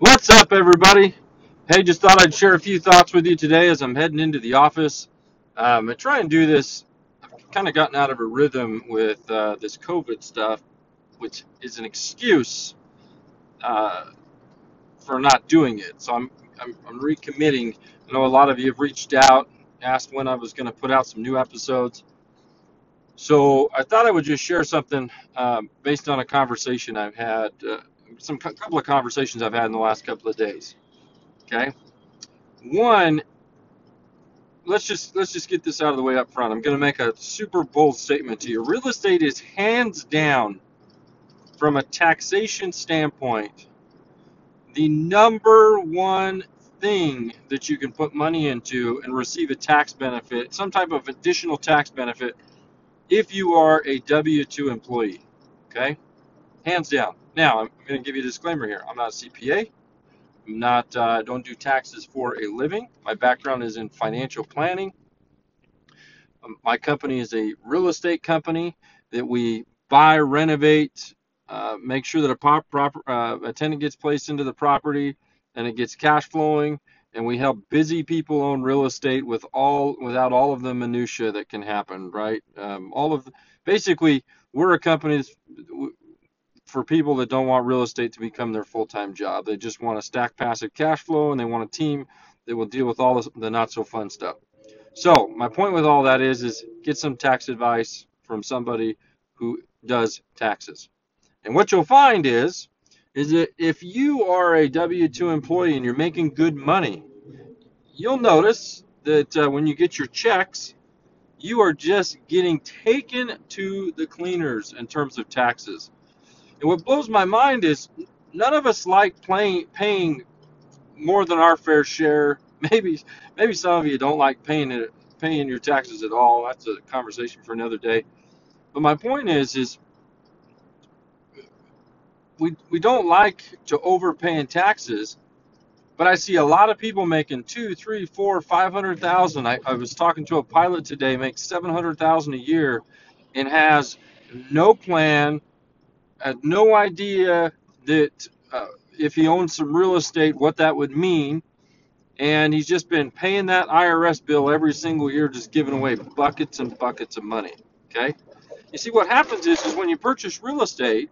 What's up, everybody? Hey, just thought I'd share a few thoughts with you today as I'm heading into the office. Um, I try and do this. I've kind of gotten out of a rhythm with uh, this COVID stuff, which is an excuse uh, for not doing it. So I'm, I'm I'm recommitting. I know a lot of you have reached out, asked when I was going to put out some new episodes. So I thought I would just share something um, based on a conversation I've had, uh, some couple of conversations I've had in the last couple of days. Okay, one let's just let's just get this out of the way up front. I'm going to make a super bold statement to you. Real estate is hands down from a taxation standpoint the number one thing that you can put money into and receive a tax benefit, some type of additional tax benefit if you are a W2 employee. Okay? Hands down. Now, I'm going to give you a disclaimer here. I'm not a CPA. I'm not uh, don't do taxes for a living. My background is in financial planning Um, my company is a real estate company that we buy, renovate, uh, make sure that a pop, proper uh, a tenant gets placed into the property and it gets cash flowing. And we help busy people own real estate with all without all of the minutia that can happen, right? Um, all of basically, we're a company that's, for people that don't want real estate to become their full-time job. They just want to stack passive cash flow and they want a team that will deal with all the not so fun stuff. So my point with all that is, is get some tax advice from somebody who does taxes. And what you'll find is, is that if you are a W-2 employee and you're making good money, you'll notice that uh, when you get your checks, you are just getting taken to the cleaners in terms of taxes. And what blows my mind is none of us like playing, paying more than our fair share. Maybe maybe some of you don't like paying it paying your taxes at all. That's a conversation for another day. But my point is is we we don't like to overpay in taxes. But I see a lot of people making two, three, four, five hundred thousand. I, I was talking to a pilot today, makes seven hundred thousand a year, and has no plan, had no idea that uh, if he owns some real estate, what that would mean and he's just been paying that IRS bill every single year, just giving away buckets and buckets of money. Okay. You see, what happens is, is when you purchase real estate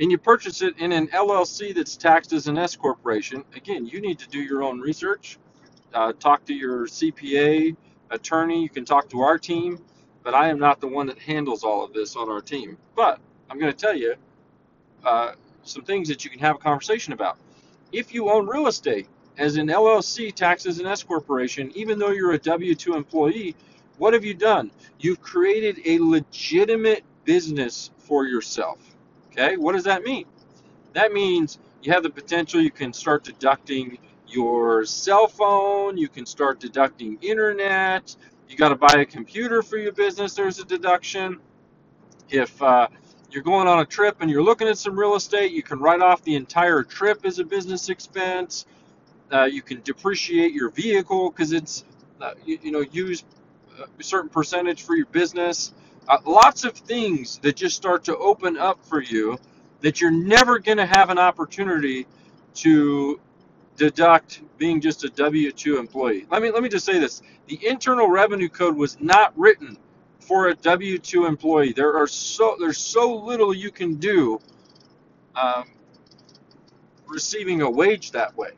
and you purchase it in an LLC that's taxed as an S corporation, again, you need to do your own research. Uh, talk to your CPA attorney. You can talk to our team, but I am not the one that handles all of this on our team. But I'm going to tell you uh, some things that you can have a conversation about. If you own real estate, as an LLC taxes an S corporation, even though you're a W 2 employee, what have you done? You've created a legitimate business for yourself. Okay, what does that mean? That means you have the potential, you can start deducting your cell phone, you can start deducting internet, you got to buy a computer for your business, there's a deduction. If uh, you're going on a trip and you're looking at some real estate, you can write off the entire trip as a business expense uh, you can depreciate your vehicle because it's uh, you, you, know use a certain percentage for your business. Uh, lots of things that just start to open up for you that you're never going to have an opportunity to deduct being just a W-2 employee. Let me let me just say this: the Internal Revenue Code was not written for a W-2 employee. There are so there's so little you can do um, receiving a wage that way.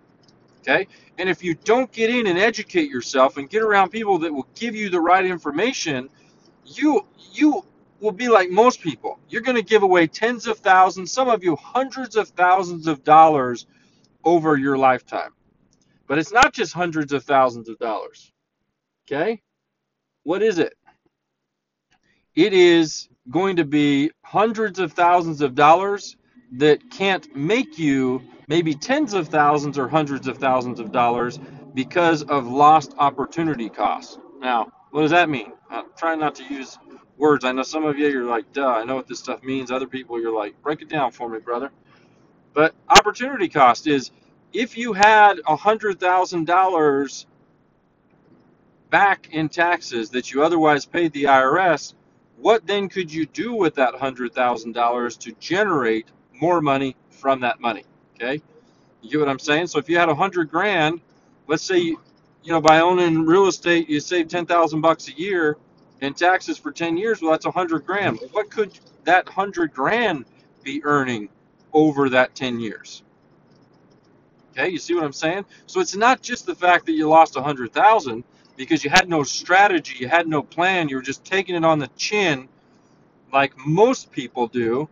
Okay? And if you don't get in and educate yourself and get around people that will give you the right information, you you will be like most people. You're going to give away tens of thousands, some of you hundreds of thousands of dollars over your lifetime. But it's not just hundreds of thousands of dollars. Okay? What is it? It is going to be hundreds of thousands of dollars that can't make you maybe tens of thousands or hundreds of thousands of dollars because of lost opportunity costs. Now, what does that mean? I'm trying not to use words. I know some of you, you're like, duh, I know what this stuff means. Other people, you're like, break it down for me, brother. But opportunity cost is if you had $100,000 back in taxes that you otherwise paid the IRS, what then could you do with that $100,000 to generate more money from that money? Okay You get what I'm saying? So if you had a hundred grand, let's say you, you know by owning real estate you save ten thousand bucks a year in taxes for ten years. Well, that's a hundred grand. What could that hundred grand be earning over that ten years? Okay, you see what I'm saying? So it's not just the fact that you lost a hundred thousand because you had no strategy, you had no plan, you were just taking it on the chin like most people do,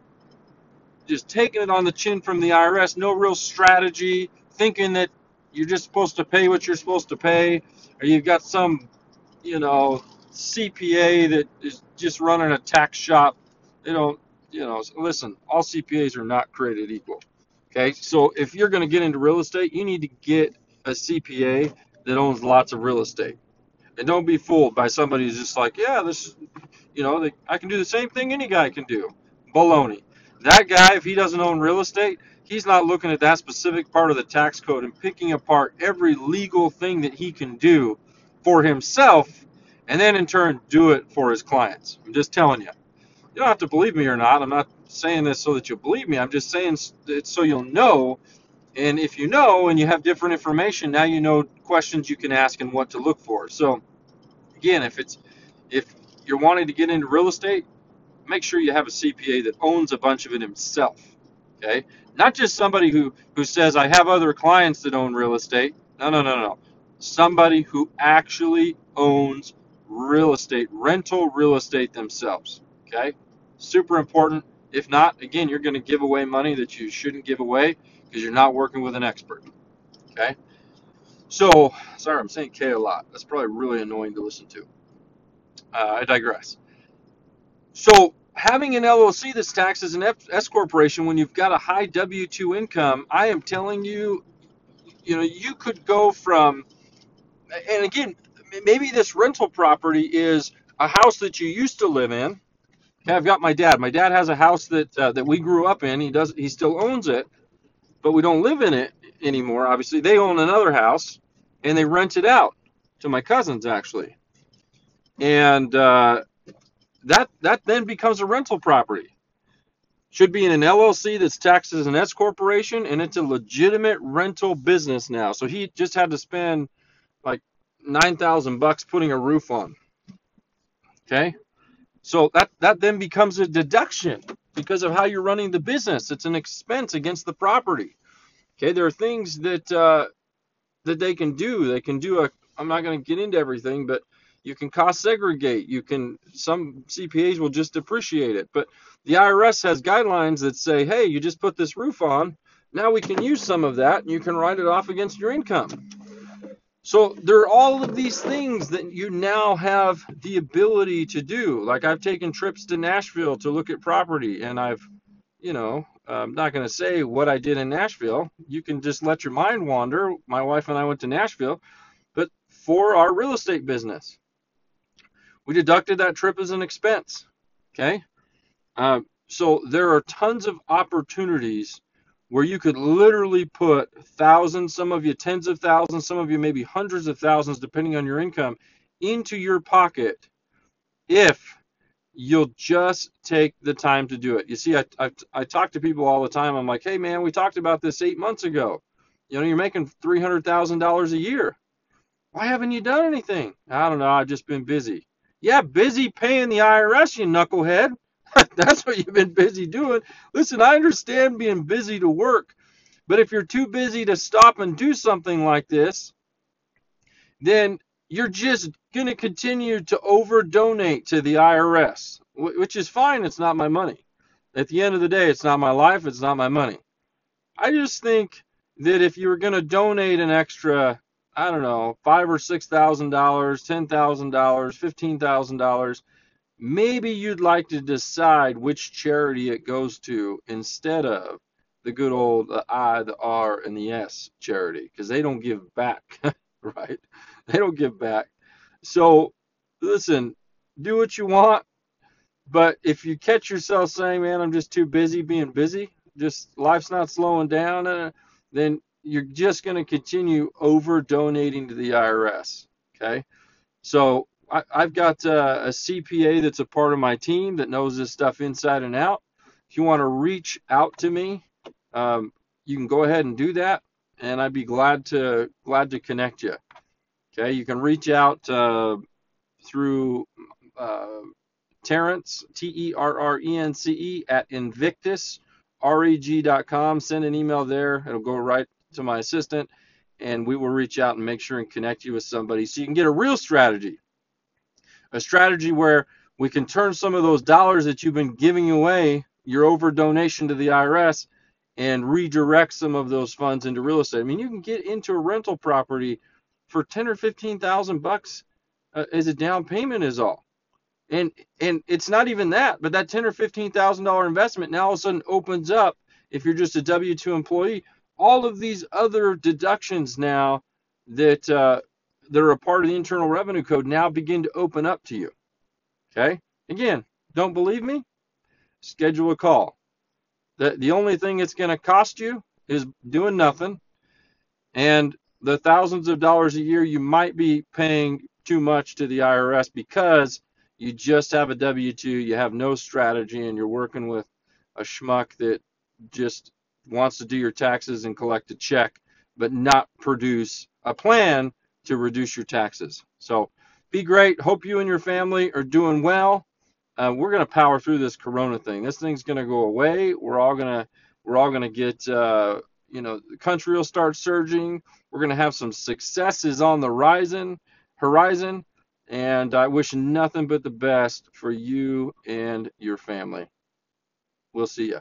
just taking it on the chin from the IRS, no real strategy, thinking that you're just supposed to pay what you're supposed to pay, or you've got some, you know, CPA that is just running a tax shop. They don't, you know, listen, all CPAs are not created equal. Okay, so if you're going to get into real estate, you need to get a CPA that owns lots of real estate. And don't be fooled by somebody who's just like, yeah, this, you know, they, I can do the same thing any guy can do. Baloney. That guy, if he doesn't own real estate, he's not looking at that specific part of the tax code and picking apart every legal thing that he can do for himself and then in turn do it for his clients. I'm just telling you. You don't have to believe me or not. I'm not saying this so that you'll believe me. I'm just saying it so you'll know. And if you know and you have different information, now you know questions you can ask and what to look for. So again, if it's if you're wanting to get into real estate, make sure you have a CPA that owns a bunch of it himself. Okay? Not just somebody who who says I have other clients that own real estate. No, no, no, no. Somebody who actually owns real estate, rental real estate themselves. Okay? Super important. If not, again, you're going to give away money that you shouldn't give away because you're not working with an expert. Okay? So, sorry, I'm saying K a lot. That's probably really annoying to listen to. Uh, I digress. So, having an LLC that's taxed as an S corporation when you've got a high W 2 income, I am telling you, you know, you could go from, and again, maybe this rental property is a house that you used to live in Okay, I've got my dad. My dad has a house that uh, that we grew up in. He does. He still owns it, but we don't live in it anymore. Obviously, they own another house, and they rent it out to my cousins actually, and uh, that that then becomes a rental property. Should be in an LLC that's taxed as an S corporation, and it's a legitimate rental business now. So he just had to spend like nine thousand bucks putting a roof on. Okay, so that, that then becomes a deduction because of how you're running the business. It's an expense against the property. Okay, there are things that uh, that they can do. They can do a. I'm not going to get into everything, but you can cost segregate. You can. Some CPAs will just depreciate it, but the IRS has guidelines that say, hey, you just put this roof on. Now we can use some of that, and you can write it off against your income. So there are all of these things that you now have the ability to do. Like I've taken trips to Nashville to look at property, and I've, you know, I'm not going to say what I did in Nashville. You can just let your mind wander. My wife and I went to Nashville, but for our real estate business, we deducted that trip as an expense. Okay. Uh, so there are tons of opportunities where you could literally put thousands, some of you tens of thousands, some of you maybe hundreds of thousands, depending on your income, into your pocket if you'll just take the time to do it. You see, I, I, I talk to people all the time. I'm like, hey, man, we talked about this eight months ago. You know, you're making $300,000 a year. Why haven't you done anything? I don't know. I've just been busy. Yeah, busy paying the IRS, you knucklehead. That's what you've been busy doing. Listen, I understand being busy to work, but if you're too busy to stop and do something like this, then you're just going to continue to over donate to the IRS, which is fine. It's not my money. At the end of the day, it's not my life. It's not my money. I just think that if you were going to donate an extra, I don't know, five or six thousand dollars, ten thousand dollars, fifteen thousand dollars, maybe you'd like to decide which charity it goes to instead of the good old the I, the R, and the S charity because they don't give back, right? They don't give back. So, listen, do what you want, but if you catch yourself saying, "Man, I'm just too busy being busy," just life's not slowing down, uh, then you're just going to continue over donating to the IRS. Okay, so I, have got uh, a CPA that's a part of my team that knows this stuff inside and out. If you want to reach out to me, um, you can go ahead and do that. and I'd be glad to glad to connect you. Okay, you can reach out uh, through uh, Terrence T E R R E N C E at invictusreg.com. Send an email there; it'll go right to my assistant, and we will reach out and make sure and connect you with somebody so you can get a real strategy, a strategy where we can turn some of those dollars that you've been giving away, your over donation to the IRS, and redirect some of those funds into real estate. I mean, you can get into a rental property for ten or fifteen thousand bucks uh, as a down payment is all. And and it's not even that, but that ten or fifteen thousand dollar investment now all of a sudden opens up if you're just a W two employee, all of these other deductions now that uh, that are a part of the Internal Revenue Code now begin to open up to you. Okay. Again, don't believe me? Schedule a call. The the only thing it's going to cost you is doing nothing, and the thousands of dollars a year you might be paying too much to the IRS because you just have a W 2, you have no strategy, and you're working with a schmuck that just wants to do your taxes and collect a check, but not produce a plan to reduce your taxes. So be great. Hope you and your family are doing well. Uh, we're going to power through this corona thing. This thing's going to go away. We're all going to we're all going to get uh, you know the country will start surging. We're going to have some successes on the horizon horizon and I wish nothing but the best for you and your family. We'll see you.